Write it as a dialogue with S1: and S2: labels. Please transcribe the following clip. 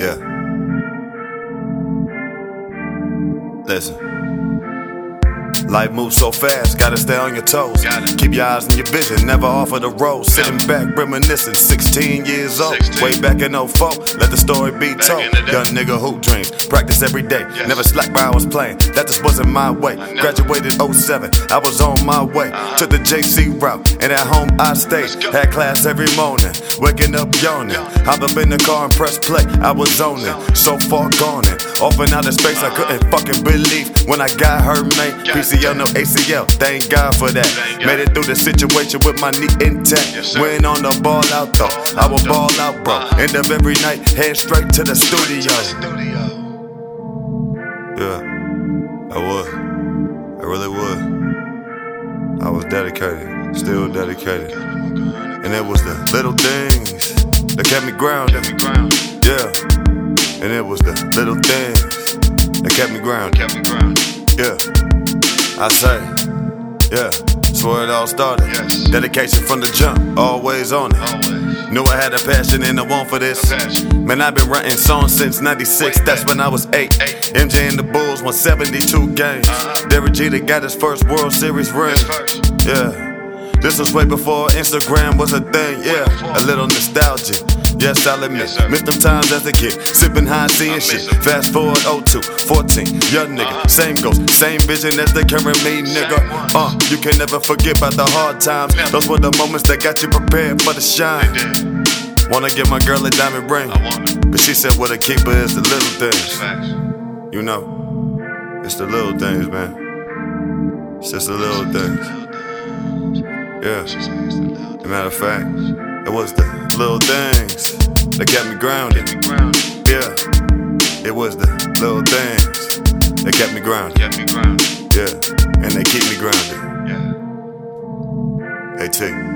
S1: Yeah. Listen. Life moves so fast, gotta stay on your toes. Keep your eyes on your vision, never off of the road. Sitting back, reminiscing, 16 years old.
S2: 16.
S1: Way back in 04, let the story be told.
S2: in the.
S1: Young nigga hoop dreams, practice every day. Never slack while I was playing, that just wasn't my way. Graduated 07, I was on my way. Uh-huh. Took the JC route, and at home I stayed. Had class every morning, waking up yawning. Hop up in the car and press play, I was zoning. So far gone and off and out of space, I couldn't fucking believe when I got hurt, man. PCL, no ACL, thank God for that. Made it through the situation with my knee intact. Went on the ball out though, I will ball out, bro. End of every night, head straight to the studio. Yeah, I would. I really would. I was dedicated, still dedicated. And it was the little things that. Kept me grounded. Yeah. And it was the little things that kept me grounded.
S2: Kept me grounded.
S1: Yeah. I say, yeah. That's where it all started.
S2: Yes.
S1: Dedication from the jump, always on it.
S2: Always.
S1: Knew I had a passion and a want for this. Man, I've been writing songs since 96.
S2: Way
S1: That's when I was eight.
S2: Eight.
S1: MJ and the Bulls won 72 games.
S2: Uh-huh.
S1: Derek Jeter got his first World Series ring. Yeah. This was way before Instagram was a thing. Yeah. A little nostalgia. Yes, I'll admit.
S2: Yes.
S1: Missed them times as a kid. Sipping high, seeing shit. Fast forward 02, 14. Young nigga.
S2: Uh-huh.
S1: Same goals, same vision as the current me, nigga. Uh, you can never forget about the hard times. Those were the moments that got you prepared for the shine. Wanna give my girl a diamond ring. But she said what a keeper is the little things. You know, it's the little things, man. It's just the little things. Yeah. As a matter of fact, it was the little things that kept me grounded. Yeah. It was the little things that kept me grounded.
S2: Yeah. And they keep me grounded.
S1: Hey, T.